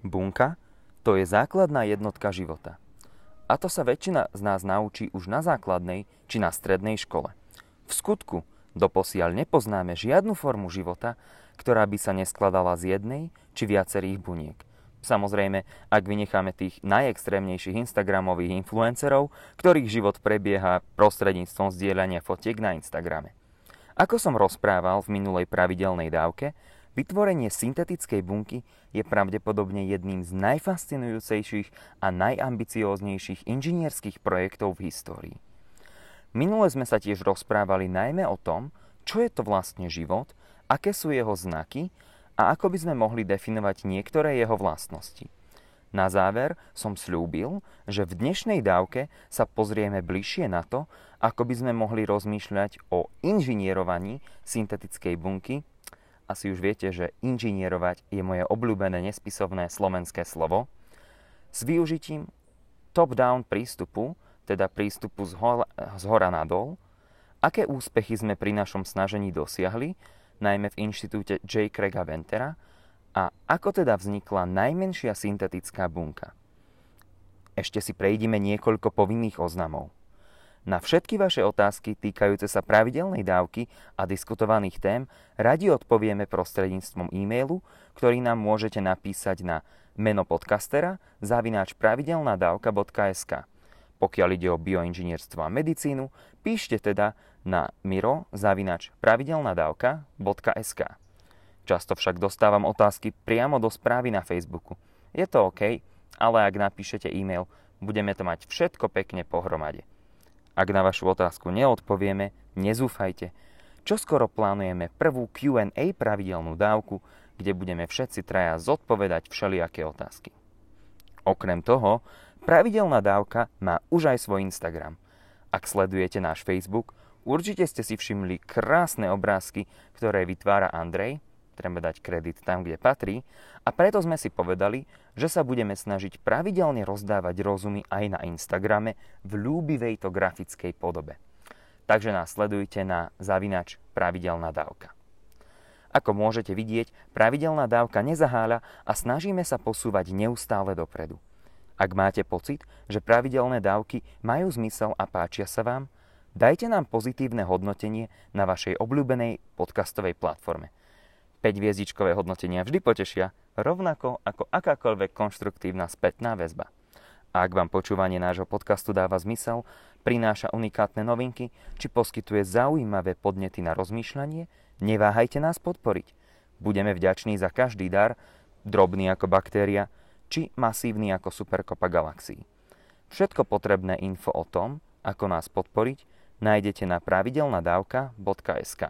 Bunka to je základná jednotka života. A to sa väčšina z nás naučí už na základnej či na strednej škole. V skutku doposiaľ nepoznáme žiadnu formu života, ktorá by sa neskladala z jednej či viacerých buniek. Samozrejme, ak vynecháme tých najextrémnejších Instagramových influencerov, ktorých život prebieha prostredníctvom zdieľania fotiek na Instagrame. Ako som rozprával v minulej pravidelnej dávke, Vytvorenie syntetickej bunky je pravdepodobne jedným z najfascinujúcejších a najambicióznejších inžinierských projektov v histórii. Minule sme sa tiež rozprávali najmä o tom, čo je to vlastne život, aké sú jeho znaky a ako by sme mohli definovať niektoré jeho vlastnosti. Na záver som slúbil, že v dnešnej dávke sa pozrieme bližšie na to, ako by sme mohli rozmýšľať o inžinierovaní syntetickej bunky asi už viete, že inžinierovať je moje obľúbené nespisovné slovenské slovo, s využitím top-down prístupu, teda prístupu z hora, z hora nadol, aké úspechy sme pri našom snažení dosiahli, najmä v inštitúte J. Craiga Ventera, a ako teda vznikla najmenšia syntetická bunka. Ešte si prejdime niekoľko povinných oznamov. Na všetky vaše otázky týkajúce sa pravidelnej dávky a diskutovaných tém radi odpovieme prostredníctvom e-mailu, ktorý nám môžete napísať na meno podcastera zavináč pravidelnadavka.sk. Pokiaľ ide o bioinžinierstvo a medicínu, píšte teda na miro zavinač pravidelnadavka.sk. Často však dostávam otázky priamo do správy na Facebooku. Je to OK, ale ak napíšete e-mail, budeme to mať všetko pekne pohromade. Ak na vašu otázku neodpovieme, nezúfajte. Čo skoro plánujeme prvú Q&A pravidelnú dávku, kde budeme všetci traja zodpovedať všelijaké otázky. Okrem toho, pravidelná dávka má už aj svoj Instagram. Ak sledujete náš Facebook, určite ste si všimli krásne obrázky, ktoré vytvára Andrej, treba dať kredit tam, kde patrí, a preto sme si povedali, že sa budeme snažiť pravidelne rozdávať rozumy aj na Instagrame v ľúbivej to grafickej podobe. Takže nás sledujte na zavinač pravidelná dávka. Ako môžete vidieť, pravidelná dávka nezaháľa a snažíme sa posúvať neustále dopredu. Ak máte pocit, že pravidelné dávky majú zmysel a páčia sa vám, dajte nám pozitívne hodnotenie na vašej obľúbenej podcastovej platforme – 5-hviezdičkové hodnotenia vždy potešia, rovnako ako akákoľvek konštruktívna spätná väzba. A ak vám počúvanie nášho podcastu dáva zmysel, prináša unikátne novinky, či poskytuje zaujímavé podnety na rozmýšľanie, neváhajte nás podporiť. Budeme vďační za každý dar, drobný ako baktéria, či masívny ako superkopa galaxií. Všetko potrebné info o tom, ako nás podporiť, nájdete na pravidelnadavka.sk.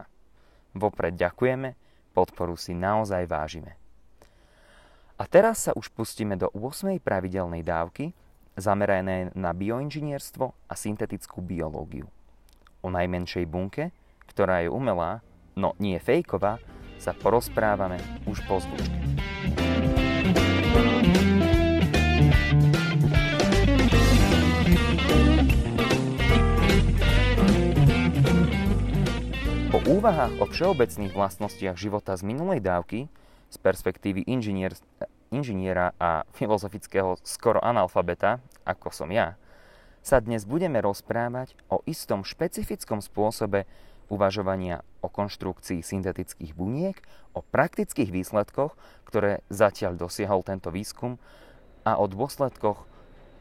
Vopred ďakujeme Podporu si naozaj vážime. A teraz sa už pustíme do 8. pravidelnej dávky, zamerané na bioinžinierstvo a syntetickú biológiu. O najmenšej bunke, ktorá je umelá, no nie fejková, sa porozprávame už po zvučke. Úvahách o všeobecných vlastnostiach života z minulej dávky, z perspektívy inžinier, inžiniera a filozofického skoro analfabeta, ako som ja, sa dnes budeme rozprávať o istom špecifickom spôsobe uvažovania o konštrukcii syntetických buniek, o praktických výsledkoch, ktoré zatiaľ dosiahol tento výskum a o dôsledkoch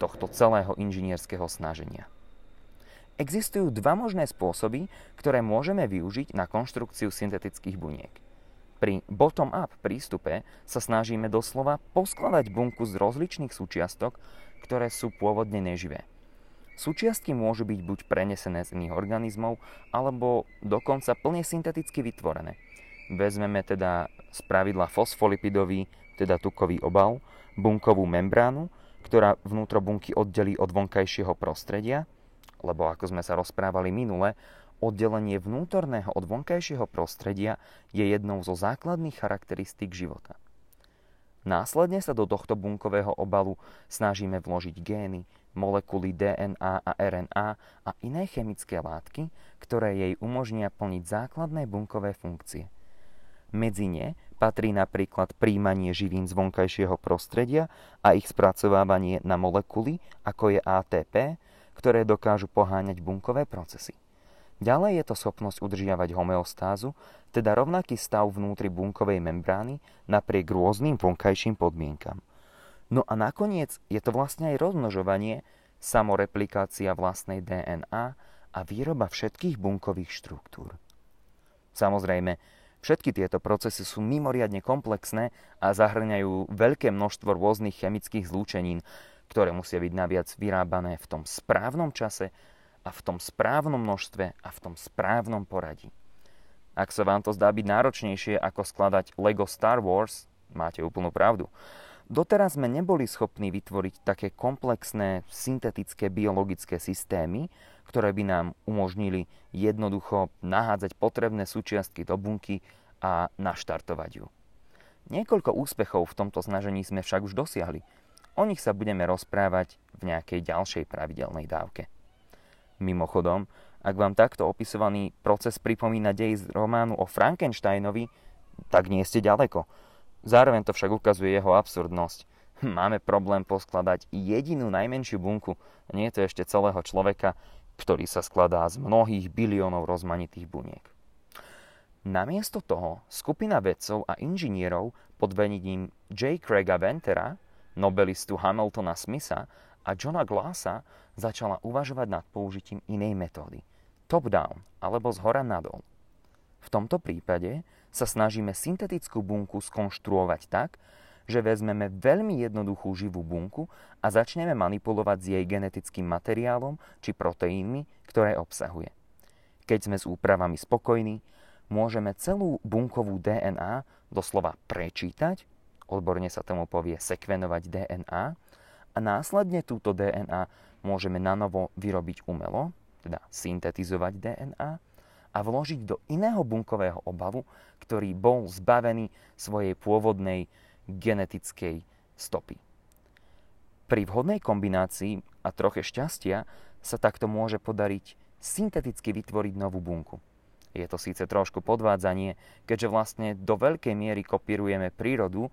tohto celého inžinierského snaženia. Existujú dva možné spôsoby, ktoré môžeme využiť na konštrukciu syntetických buniek. Pri bottom-up prístupe sa snažíme doslova poskladať bunku z rozličných súčiastok, ktoré sú pôvodne neživé. Súčiastky môžu byť buď prenesené z iných organizmov, alebo dokonca plne synteticky vytvorené. Vezmeme teda z pravidla fosfolipidový, teda tukový obal, bunkovú membránu, ktorá vnútro bunky oddelí od vonkajšieho prostredia – lebo ako sme sa rozprávali minule, oddelenie vnútorného od vonkajšieho prostredia je jednou zo základných charakteristík života. Následne sa do tohto bunkového obalu snažíme vložiť gény, molekuly DNA a RNA a iné chemické látky, ktoré jej umožnia plniť základné bunkové funkcie. Medzi ne Patrí napríklad príjmanie živín z vonkajšieho prostredia a ich spracovávanie na molekuly, ako je ATP, ktoré dokážu poháňať bunkové procesy. Ďalej je to schopnosť udržiavať homeostázu, teda rovnaký stav vnútri bunkovej membrány napriek rôznym vonkajším podmienkam. No a nakoniec je to vlastne aj rozmnožovanie, samoreplikácia vlastnej DNA a výroba všetkých bunkových štruktúr. Samozrejme, všetky tieto procesy sú mimoriadne komplexné a zahrňajú veľké množstvo rôznych chemických zlúčenín, ktoré musia byť naviac vyrábané v tom správnom čase a v tom správnom množstve a v tom správnom poradí. Ak sa vám to zdá byť náročnejšie ako skladať Lego Star Wars, máte úplnú pravdu. Doteraz sme neboli schopní vytvoriť také komplexné syntetické biologické systémy, ktoré by nám umožnili jednoducho nahádzať potrebné súčiastky do bunky a naštartovať ju. Niekoľko úspechov v tomto snažení sme však už dosiahli. O nich sa budeme rozprávať v nejakej ďalšej pravidelnej dávke. Mimochodom, ak vám takto opisovaný proces pripomína dej z románu o Frankensteinovi, tak nie ste ďaleko. Zároveň to však ukazuje jeho absurdnosť. Máme problém poskladať jedinú najmenšiu bunku, nie je to ešte celého človeka, ktorý sa skladá z mnohých biliónov rozmanitých buniek. Namiesto toho skupina vedcov a inžinierov pod vedením J. Craiga Ventera, nobelistu Hamiltona Smitha a Johna Glassa začala uvažovať nad použitím inej metódy. Top-down, alebo z hora nadol. V tomto prípade sa snažíme syntetickú bunku skonštruovať tak, že vezmeme veľmi jednoduchú živú bunku a začneme manipulovať s jej genetickým materiálom či proteínmi, ktoré obsahuje. Keď sme s úpravami spokojní, môžeme celú bunkovú DNA doslova prečítať, odborne sa tomu povie sekvenovať DNA, a následne túto DNA môžeme nanovo vyrobiť umelo, teda syntetizovať DNA, a vložiť do iného bunkového obalu, ktorý bol zbavený svojej pôvodnej genetickej stopy. Pri vhodnej kombinácii a troche šťastia sa takto môže podariť synteticky vytvoriť novú bunku. Je to síce trošku podvádzanie, keďže vlastne do veľkej miery kopírujeme prírodu,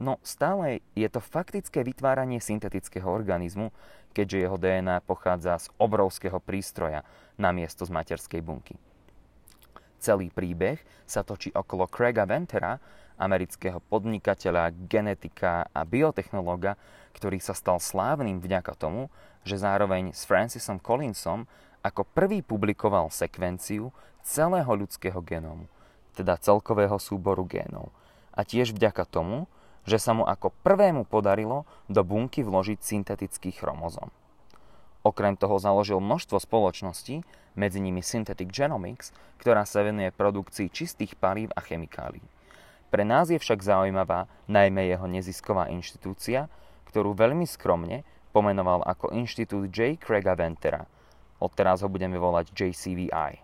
no stále je to faktické vytváranie syntetického organizmu, keďže jeho DNA pochádza z obrovského prístroja na miesto z materskej bunky. Celý príbeh sa točí okolo Craiga Ventera, amerického podnikateľa, genetika a biotechnológa, ktorý sa stal slávnym vďaka tomu, že zároveň s Francisom Collinsom ako prvý publikoval sekvenciu celého ľudského genómu, teda celkového súboru génov. A tiež vďaka tomu, že sa mu ako prvému podarilo do bunky vložiť syntetický chromozom. Okrem toho založil množstvo spoločností, medzi nimi Synthetic Genomics, ktorá sa venuje produkcii čistých palív a chemikálií. Pre nás je však zaujímavá najmä jeho nezisková inštitúcia, ktorú veľmi skromne pomenoval ako Inštitút J. Craiga Ventera. Odteraz ho budeme volať JCVI.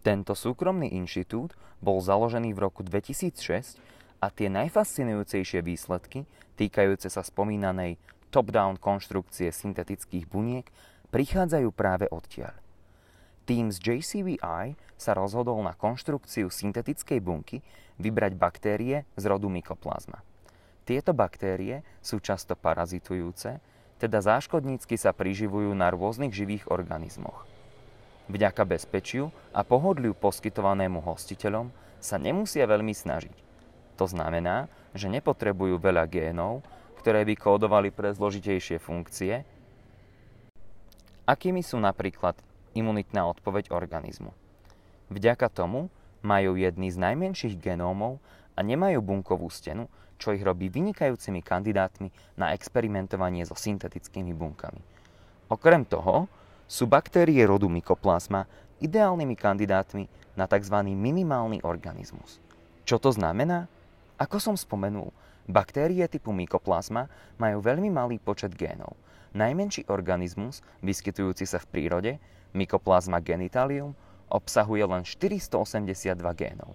Tento súkromný inštitút bol založený v roku 2006 a tie najfascinujúcejšie výsledky týkajúce sa spomínanej top-down konštrukcie syntetických buniek prichádzajú práve odtiaľ. Tým z JCVI sa rozhodol na konštrukciu syntetickej bunky vybrať baktérie z rodu mykoplazma. Tieto baktérie sú často parazitujúce, teda záškodnícky sa priživujú na rôznych živých organizmoch. Vďaka bezpečiu a pohodliu poskytovanému hostiteľom sa nemusia veľmi snažiť. To znamená, že nepotrebujú veľa génov, ktoré by kódovali pre zložitejšie funkcie, akými sú napríklad imunitná odpoveď organizmu. Vďaka tomu majú jedny z najmenších genómov a nemajú bunkovú stenu, čo ich robí vynikajúcimi kandidátmi na experimentovanie so syntetickými bunkami. Okrem toho sú baktérie rodu mykoplazma ideálnymi kandidátmi na tzv. minimálny organizmus. Čo to znamená? Ako som spomenul, Baktérie typu mykoplazma majú veľmi malý počet génov. Najmenší organizmus, vyskytujúci sa v prírode, Mycoplasma genitalium, obsahuje len 482 génov.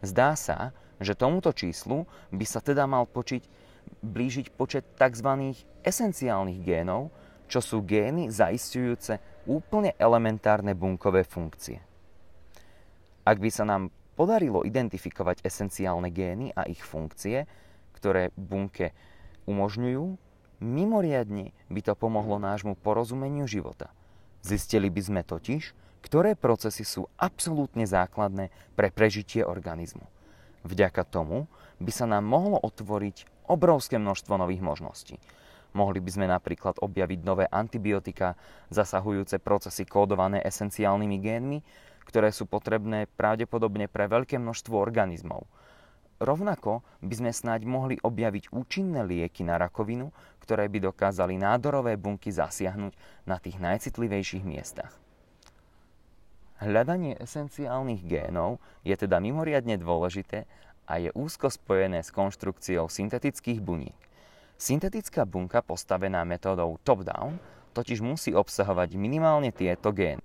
Zdá sa, že tomuto číslu by sa teda mal počiť, blížiť počet tzv. esenciálnych génov, čo sú gény zaistujúce úplne elementárne bunkové funkcie. Ak by sa nám podarilo identifikovať esenciálne gény a ich funkcie, ktoré bunke umožňujú, mimoriadne by to pomohlo nášmu porozumeniu života. Zistili by sme totiž, ktoré procesy sú absolútne základné pre prežitie organizmu. Vďaka tomu by sa nám mohlo otvoriť obrovské množstvo nových možností. Mohli by sme napríklad objaviť nové antibiotika zasahujúce procesy kódované esenciálnymi génmi, ktoré sú potrebné pravdepodobne pre veľké množstvo organizmov. Rovnako by sme snáď mohli objaviť účinné lieky na rakovinu, ktoré by dokázali nádorové bunky zasiahnuť na tých najcitlivejších miestach. Hľadanie esenciálnych génov je teda mimoriadne dôležité a je úzko spojené s konštrukciou syntetických buniek. Syntetická bunka postavená metódou top-down totiž musí obsahovať minimálne tieto gény.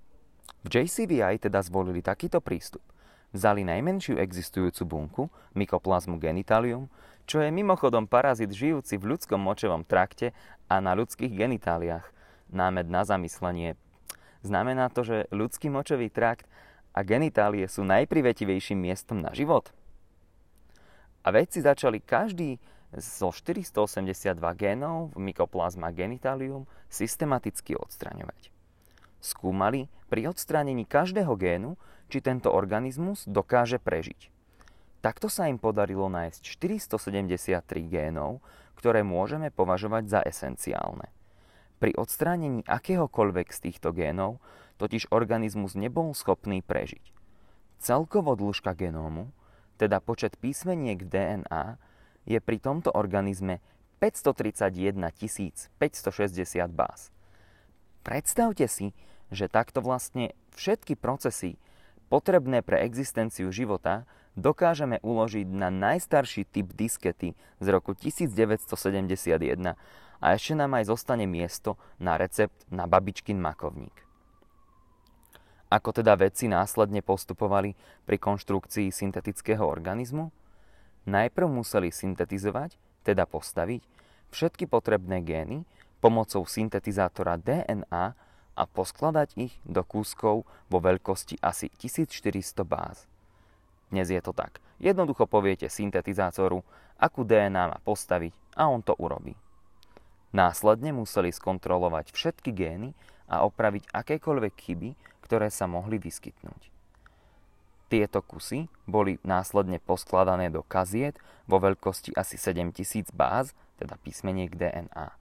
V JCVI teda zvolili takýto prístup. Vzali najmenšiu existujúcu bunku, mykoplazmu genitalium, čo je mimochodom parazit žijúci v ľudskom močovom trakte a na ľudských genitáliách. Námed na zamyslenie. Znamená to, že ľudský močový trakt a genitálie sú najprivetivejším miestom na život? A vedci začali každý zo 482 génov v mykoplazma genitalium systematicky odstraňovať. Skúmali pri odstránení každého génu, či tento organizmus dokáže prežiť. Takto sa im podarilo nájsť 473 génov, ktoré môžeme považovať za esenciálne. Pri odstránení akéhokoľvek z týchto génov totiž organizmus nebol schopný prežiť. Celkovo dĺžka genómu, teda počet písmeniek DNA, je pri tomto organizme 531 560 báz. Predstavte si, že takto vlastne všetky procesy potrebné pre existenciu života dokážeme uložiť na najstarší typ diskety z roku 1971 a ešte nám aj zostane miesto na recept na babičkin makovník. Ako teda vedci následne postupovali pri konštrukcii syntetického organizmu? Najprv museli syntetizovať, teda postaviť, všetky potrebné gény pomocou syntetizátora DNA a poskladať ich do kúskov vo veľkosti asi 1400 báz. Dnes je to tak. Jednoducho poviete syntetizátoru, akú DNA má postaviť a on to urobí. Následne museli skontrolovať všetky gény a opraviť akékoľvek chyby, ktoré sa mohli vyskytnúť. Tieto kusy boli následne poskladané do kaziet vo veľkosti asi 7000 báz, teda písmeniek DNA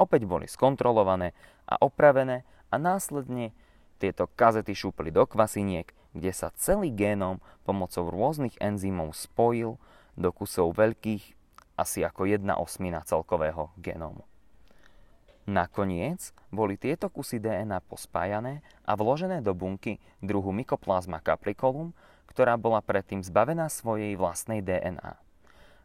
opäť boli skontrolované a opravené a následne tieto kazety šúpli do kvasiniek, kde sa celý génom pomocou rôznych enzymov spojil do kusov veľkých asi ako jedna osmina celkového genómu. Nakoniec boli tieto kusy DNA pospájané a vložené do bunky druhu Mycoplasma capricolum, ktorá bola predtým zbavená svojej vlastnej DNA.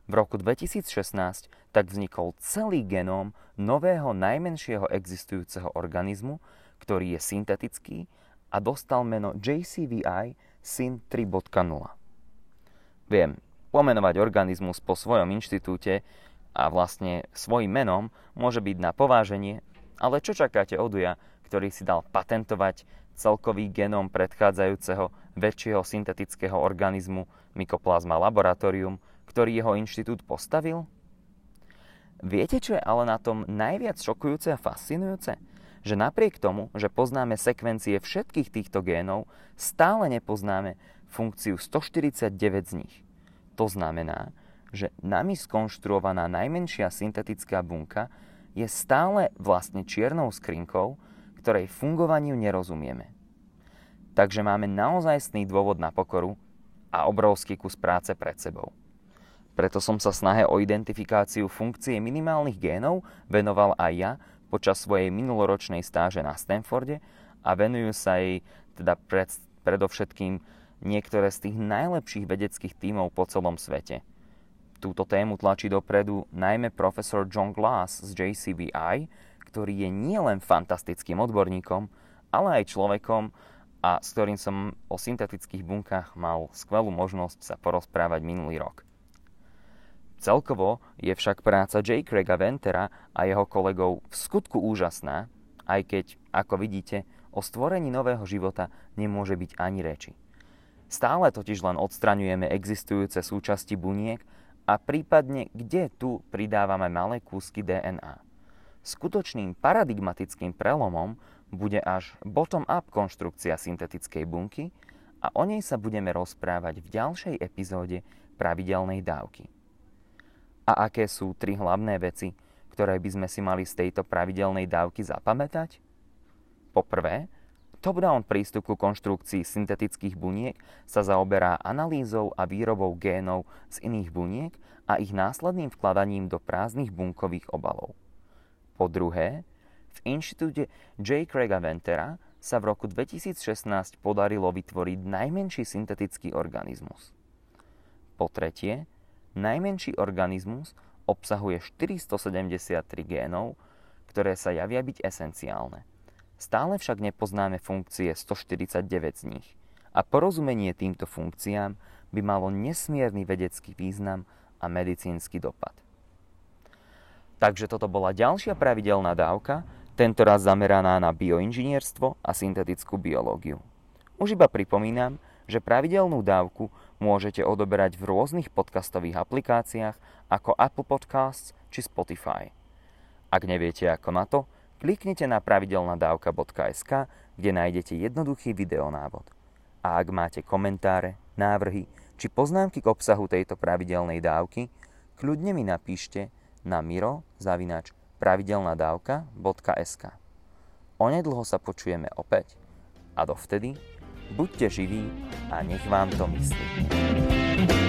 V roku 2016 tak vznikol celý genóm nového najmenšieho existujúceho organizmu, ktorý je syntetický a dostal meno JCVI SYN 3.0. Viem, pomenovať organizmus po svojom inštitúte a vlastne svojim menom môže byť na pováženie, ale čo čakáte od uja, ktorý si dal patentovať celkový genóm predchádzajúceho väčšieho syntetického organizmu Mycoplasma laboratorium, ktorý jeho inštitút postavil? Viete, čo je ale na tom najviac šokujúce a fascinujúce? Že napriek tomu, že poznáme sekvencie všetkých týchto génov, stále nepoznáme funkciu 149 z nich. To znamená, že nami skonštruovaná najmenšia syntetická bunka je stále vlastne čiernou skrinkou, ktorej fungovaniu nerozumieme. Takže máme naozajstný dôvod na pokoru a obrovský kus práce pred sebou. Preto som sa snahe o identifikáciu funkcie minimálnych génov venoval aj ja počas svojej minuloročnej stáže na Stanforde a venujú sa jej teda pred, predovšetkým niektoré z tých najlepších vedeckých tímov po celom svete. Túto tému tlačí dopredu najmä profesor John Glass z JCVI, ktorý je nielen fantastickým odborníkom, ale aj človekom, a s ktorým som o syntetických bunkách mal skvelú možnosť sa porozprávať minulý rok. Celkovo je však práca J. Craiga Ventera a jeho kolegov v skutku úžasná, aj keď, ako vidíte, o stvorení nového života nemôže byť ani reči. Stále totiž len odstraňujeme existujúce súčasti buniek a prípadne kde tu pridávame malé kúsky DNA. Skutočným paradigmatickým prelomom bude až bottom-up konštrukcia syntetickej bunky a o nej sa budeme rozprávať v ďalšej epizóde pravidelnej dávky. A aké sú tri hlavné veci, ktoré by sme si mali z tejto pravidelnej dávky zapamätať? Poprvé, top-down prístup ku konštrukcii syntetických buniek sa zaoberá analýzou a výrobou génov z iných buniek a ich následným vkladaním do prázdnych bunkových obalov. Po druhé, v inštitúte J. Craiga Ventera sa v roku 2016 podarilo vytvoriť najmenší syntetický organizmus. Po tretie, najmenší organizmus obsahuje 473 génov, ktoré sa javia byť esenciálne. Stále však nepoznáme funkcie 149 z nich a porozumenie týmto funkciám by malo nesmierny vedecký význam a medicínsky dopad. Takže toto bola ďalšia pravidelná dávka, tentoraz zameraná na bioinžinierstvo a syntetickú biológiu. Už iba pripomínam, že pravidelnú dávku môžete odoberať v rôznych podcastových aplikáciách ako Apple Podcasts či Spotify. Ak neviete ako na to, kliknite na pravidelnadavka.sk, kde nájdete jednoduchý videonávod. A ak máte komentáre, návrhy či poznámky k obsahu tejto pravidelnej dávky, kľudne mi napíšte na miro zavinač pravidelnadavka.sk Onedlho sa počujeme opäť a dovtedy buďte živí a nech vám to myslí.